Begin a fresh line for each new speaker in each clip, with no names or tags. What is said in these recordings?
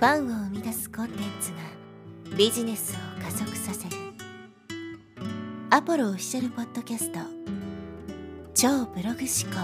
ファンを生み出すコンテンツがビジネスを加速させる。アポロオフィシャルポッドキャスト。超ブログ思考。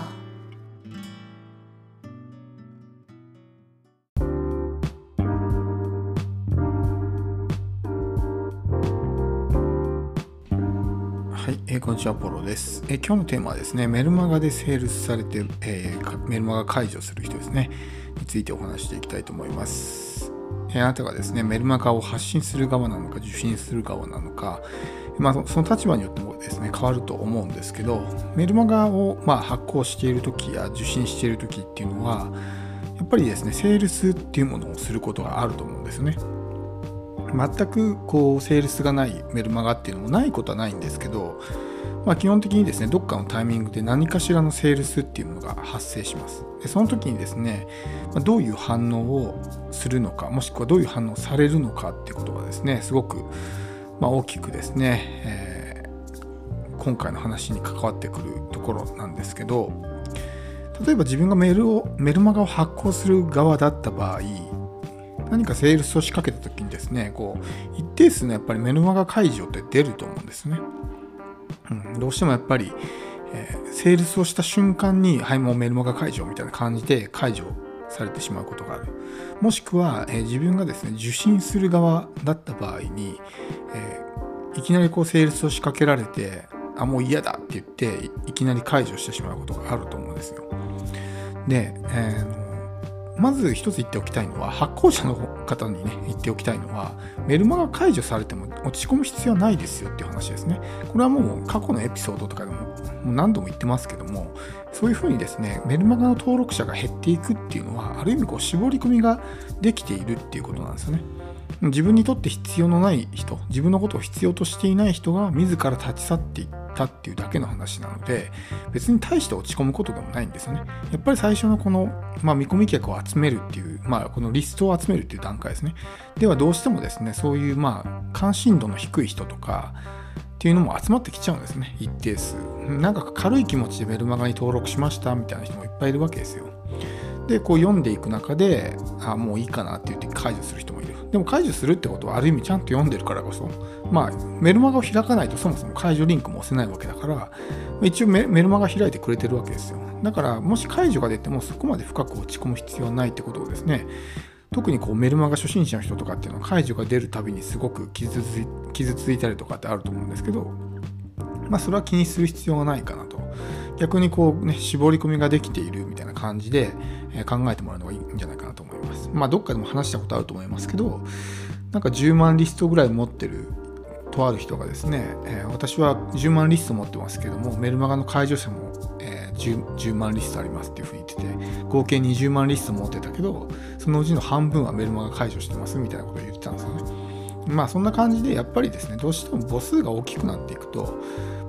はい、えーこんにちは、ポロです、えー今日のテーマはですね、メルマガでセールスされて、えーメルマガ解除する人ですね、についてお話していきたいと思います。あなたがですね、メルマガを発信する側なのか、受信する側なのか、まあ、その立場によってもですね、変わると思うんですけど、メルマガを、ま、発行している時や受信している時っていうのは、やっぱりですね、セールスっていうものをすることがあると思うんですね。全くこうセールスがないメルマガっていうのもないことはないんですけど、まあ、基本的にですねどっかのタイミングで何かしらのセールスっていうものが発生します。でその時にですね、まどういう反応をするのかもしくはどういう反応されるのかってことがですねすごく、ま、大きくですね、えー今回の話に関わってくるところなんですけど例えば自分がメールをメルマガを発行する側だった場合何かセールスを仕掛けた時にですねこう一定数のやっぱりメルマガ解除って出ると思うんですね、うん、どうしてもやっぱり、えーセールスをした瞬間にはいもうメルマガ解除みたいな感じで解除されてしまうことがある。もしくは、えー自分がですね受信する側だった場合に、えーいきなりこうセールスを仕掛けられてあもう嫌だって言っていいきなり解除してしまうことがあると思うんですよ。で、えーまず一つ言っておきたいのは、発行者の方にね、言っておきたいのは、メルマガ解除されても落ち込む必要はないですよっていう話ですね。これはもう過去のエピソードとかでももう何度も言ってますけども、そういうふうにですね、メルマガの登録者が減っていくっていうのは、ある意味こう絞り込みができているっていうことなんですよね。自分にとって必要のない人、自分のことを必要としていない人が自ら立ち去っていったっていうだけの話なので、別に大して落ち込むことでもないんですよね。やっぱり最初のこの、まあ、見込み客を集めるっていう、まあ、このリストを集めるっていう段階ですね。ではどうしてもですね、そういうまあ関心度の低い人とかっていうのも集まってきちゃうんですね、一定数。なんか軽い気持ちでメルマガに登録しましたみたいな人もいっぱいいるわけですよ。で、こう読んでいく中で、あ、もういいかなって言って解除する人もいる。でも解除するってことはある意味ちゃんと読んでるからこそ、まあメルマガを開かないとそもそも解除リンクも押せないわけだから、一応メルマガ開いてくれてるわけですよ。だからもし解除が出てもそこまで深く落ち込む必要はないってことをですね、特にこうメルマガ初心者の人とかっていうのは解除が出るたびにすごく傷つい傷ついたりとかってあると思うんですけど、まあそれは気にする必要はないかなと。逆にこうね、絞り込みができているみたいな感じで、考えてもらうのがいいんじゃないかなと思います。まあどっかでも話したことあると思いますけど、なんか10万リストぐらい持ってるとある人がですね、えー私は10万リスト持ってますけども、メルマガの解除者も、えー 10, 10万リストありますっていうふうに言ってて、合計20万リスト持ってたけど、そのうちの半分はメルマガ解除してますみたいなことを言ってたんですよね。まあそんな感じでやっぱりですねどうしても母数が大きくなっていくと、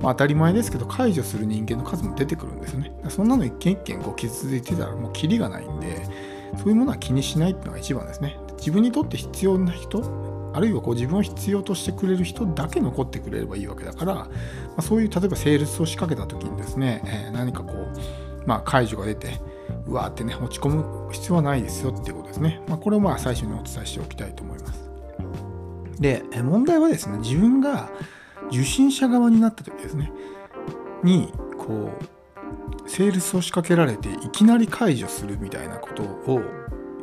まあ、当たり前ですけど解除する人間の数も出てくるんですよね。そんなの一件一件こう傷ついてたらもうキリがないんでそういうものは気にしないっていうのが一番ですね。自分にとって必要な人あるいはこう自分を必要としてくれる人だけ残ってくれればいいわけだから、まあ、そういう例えばセールスを仕掛けた時にですね、えー何かこう、まあ、解除が出てうわーってね落ち込む必要はないですよっていうことですね、まあ、これをまあ最初にお伝えしておきたいと思います。で、問題はですね、自分が受信者側になった時ですね、に、こう、セールスを仕掛けられて、いきなり解除するみたいなことを、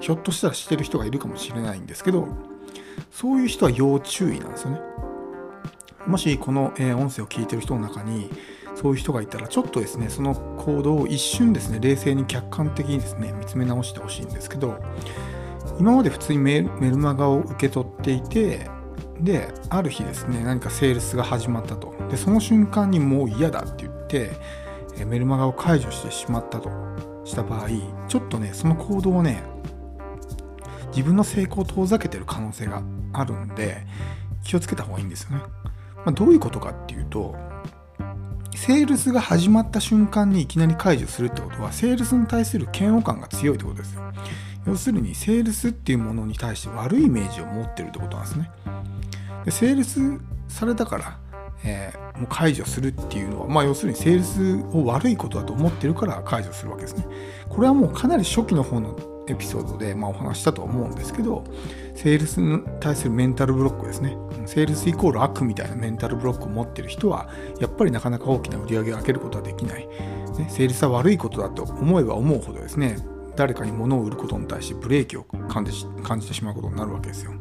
ひょっとしたらしてる人がいるかもしれないんですけど、そういう人は要注意なんですよね。もし、この、音声を聞いてる人の中に、そういう人がいたら、ちょっとですね、その行動を一瞬ですね、冷静に客観的にですね、見つめ直してほしいんですけど、今まで普通にメルマガを受け取っていて、である日ですね何かセールスが始まったと。でその瞬間にもう嫌だって言ってメルマガを解除してしまったと。した場合ちょっとねその行動をね自分の成功を遠ざけてる可能性があるんで気をつけた方がいいんですよね、まあ、どういうことかっていうとセールスが始まった瞬間にいきなり解除するってことはセールスに対する嫌悪感が強いってことですよ要するにセールスっていうものに対して悪いイメージを持ってるってことなんですねでセールスされたから、えーもう解除するっていうのは、まあ、要するにセールスを悪いことだと思ってるから解除するわけですね。これはもうかなり初期の方のエピソードで、まあ、お話したと思うんですけどセールスに対するメンタルブロックですねセールスイコール悪みたいなメンタルブロックを持ってる人はやっぱりなかなか大きな売り上げを上げることはできない、ね、セールスは悪いことだと思えば思うほどですね誰かに物を売ることに対してブレーキを感じ感じてしまうことになるわけですよ。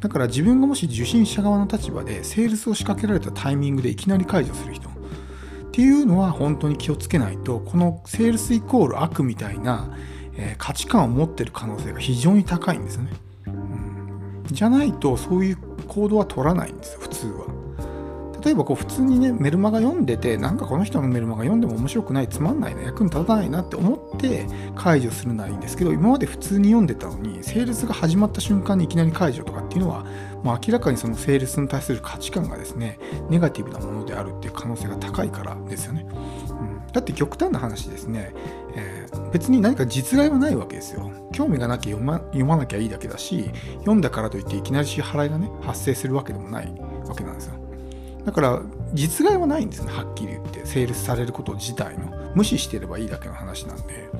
だから自分がもし受信者側の立場でセールスを仕掛けられたタイミングでいきなり解除する人。っていうのは本当に気をつけないとこのセールスイコール悪みたいな、え、価値観を持ってる可能性が非常に高いんですよね、うん、じゃないとそういう行動は取らないんです普通は。例えばこう普通にねメルマガ読んでてなんかこの人のメルマガ読んでも面白くないつまんないな役に立たないなって思って解除するならいいんですけど今まで普通に読んでたのにセールスが始まった瞬間にいきなり解除とかっていうのはもう明らかにそのセールスに対する価値観がですねネガティブなものであるっていう可能性が高いからですよね、うん、だって極端な話ですね、えー、別に何か実害はないわけですよ。興味がなきゃ読ま読まなきゃいいだけだし読んだからといっていきなり支払いがね発生するわけでもないわけなんですよ。だから実害はないんですねはっきり言ってセールスされること自体の。無視してればいいだけの話なんで。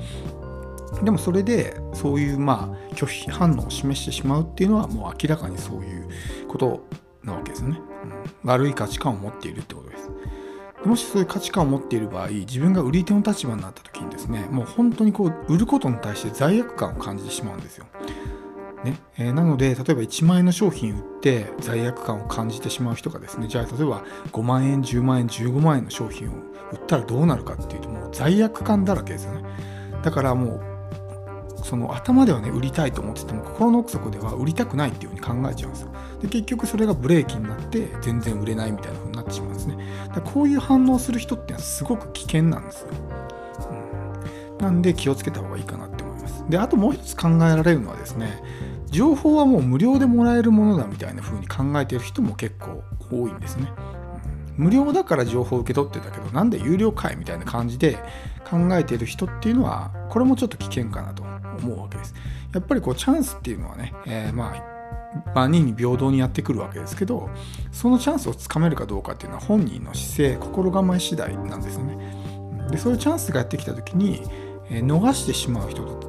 でもそれでそういうまあ拒否反応を示してしまうっていうのはもう明らかにそういうことなわけですよね、うん、悪い価値観を持っているってことです。もしそういう価値観を持っている場合自分が売り手の立場になった時にですねもう本当にこう売ることに対して罪悪感を感じてしまうんですよ。ね。えー、なので例えば1万円の商品売って罪悪感を感じてしまう人がですねじゃあ例えば5万円10万円15万円の商品を売ったらどうなるかっていうともう罪悪感だらけですよね。だからもうその頭ではね売りたいと思ってても心の奥底では売りたくないっていう風に考えちゃうんですよ。で結局それがブレーキになって全然売れないみたいな風になってしまうんですね。だこういう反応する人ってのはすごく危険なんですよ、うん、なんで気をつけた方がいいかなって思います。であともう一つ考えられるのはですね情報はもう無料でもらえるものだみたいな風に考えてる人も結構多いんですね。無料だから情報を受け取ってたけどなんで有料かいみたいな感じで考えている人っていうのはこれもちょっと危険かなと思うわけです。やっぱりこうチャンスっていうのはね、えー、まあ万人に平等にやってくるわけですけどそのチャンスをつかめるかどうかっていうのは本人の姿勢心構え次第なんですよね。でそういうチャンスがやってきた時に、え、逃してしまう人と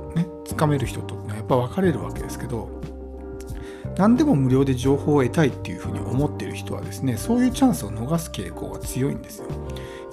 つかめる人とぱ分かれるわけですけど何でも無料で情報を得たいっていうふうに思ってる人はですねそういうチャンスを逃す傾向が強いんですよ。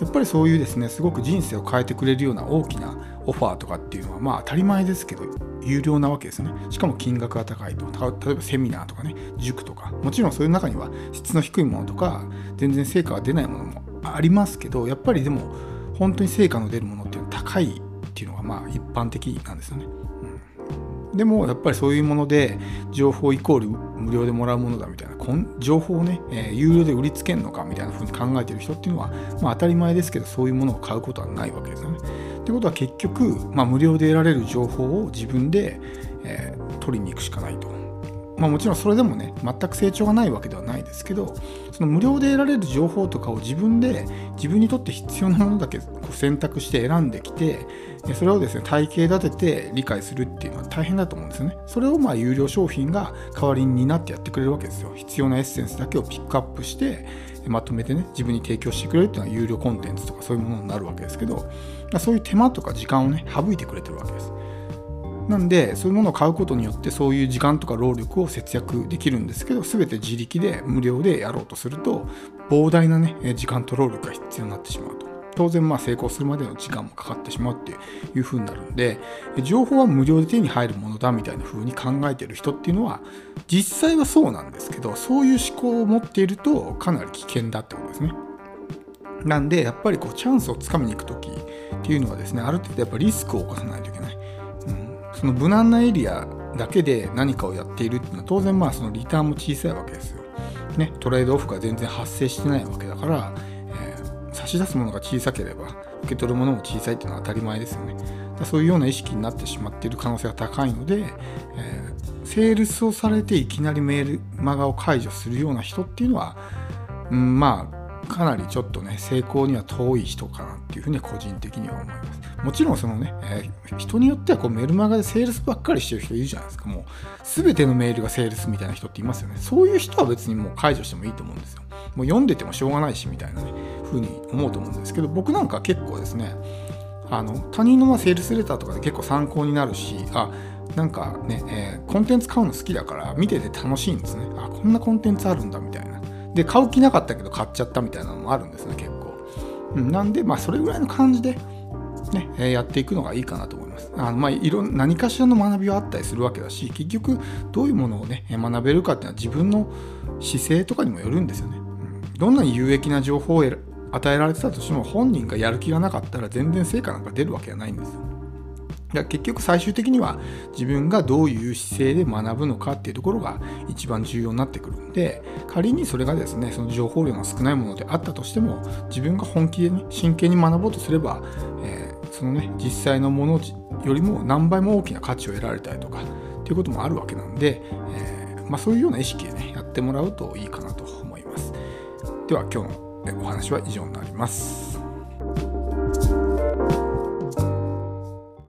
やっぱりそういうですねすごく人生を変えてくれるような大きなオファーとかっていうのはまあ当たり前ですけど有料なわけですね。しかも金額が高いと。例えばセミナーとかね塾とか。もちろんそういう中には質の低いものとか全然成果が出ないものもありますけどやっぱりでも本当に成果の出るものっていうのは高いっていうのがまあ一般的なんですよねうんでもやっぱりそういうもので情報イコール無料でもらうものだみたいなこん情報をね、えー、有料で売りつけるのかみたいなふうに考えてる人っていうのは、まあ、当たり前ですけどそういうものを買うことはないわけですよね。ってことは結局、まあ、無料で得られる情報を自分で、えー、取りに行くしかないと。まあ、もちろんそれでもね全く成長がないわけではないですけどその無料で得られる情報とかを自分で自分にとって必要なものだけこう選択して選んできてそれをですね体系立てて理解するっていうのは大変だと思うんですよね。それをまあ有料商品が代わりになってやってくれるわけですよ。必要なエッセンスだけをピックアップしてまとめてね自分に提供してくれるっていうのは有料コンテンツとかそういうものになるわけですけどそういう手間とか時間をね省いてくれてるわけです。なんでそういうものを買うことによってそういう時間とか労力を節約できるんですけど全て自力で無料でやろうとすると膨大なね時間と労力が必要になってしまうと当然まあ成功するまでの時間もかかってしまうっていう風になるんで情報は無料で手に入るものだみたいな風に考えてる人っていうのは実際はそうなんですけどそういう思考を持っているとかなり危険だってことですね。なんでやっぱりこうチャンスをつかみに行く時っていうのはですねある程度やっぱリスクを起こさないといけない。その無難なエリアだけで何かをやっているっていうのは当然まあそのリターンも小さいわけですよ。ね、トレードオフが全然発生してないわけだからえ差し出すものが小さければ受け取るものも小さいっていうのは当たり前ですよね。だそういうような意識になってしまっている可能性が高いので、えー、セールスをされていきなりメールマガを解除するような人っていうのは、うん、まあかなりちょっとね成功には遠い人かなっていうふうに個人的には思います。もちろんそのね、えー、人によってはこうメルマガでセールスばっかりしてる人いるじゃないですか。もう全てのメールがセールスみたいな人っていますよね。そういう人は別にもう解除してもいいと思うんですよ。もう読んでてもしょうがないしみたいなね風に思うと思うんですけど僕なんか結構ですねあの他人のまセールスレターとかで結構参考になるしあなんかね、えー、コンテンツ買うの好きだから見てて楽しいんですねあこんなコンテンツあるんだみたいなで買う気なかったけど買っちゃったみたいなのもあるんですね結構、なんでまあそれぐらいの感じでね、えやっていくのがいいかなと思います。あのまあ、いろ何かしらの学びはあったりするわけだし、結局どういうものをね、学べるかっていうのは自分の姿勢とかにもよるんですよね。うん、どんなに有益な情報を与えられてたとしても、本人がやる気がなかったら全然成果なんか出るわけがないんですよ。だ結局最終的には自分がどういう姿勢で学ぶのかっていうところが一番重要になってくるんで仮にそれがですねその情報量が少ないものであったとしても自分が本気でね真剣に学ぼうとすれば、えー、そのね実際のものよりも何倍も大きな価値を得られたりとかっていうこともあるわけなんで、えー、まあ、そういうような意識でねやってもらうといいかなと思います。では今日のお話は以上になります。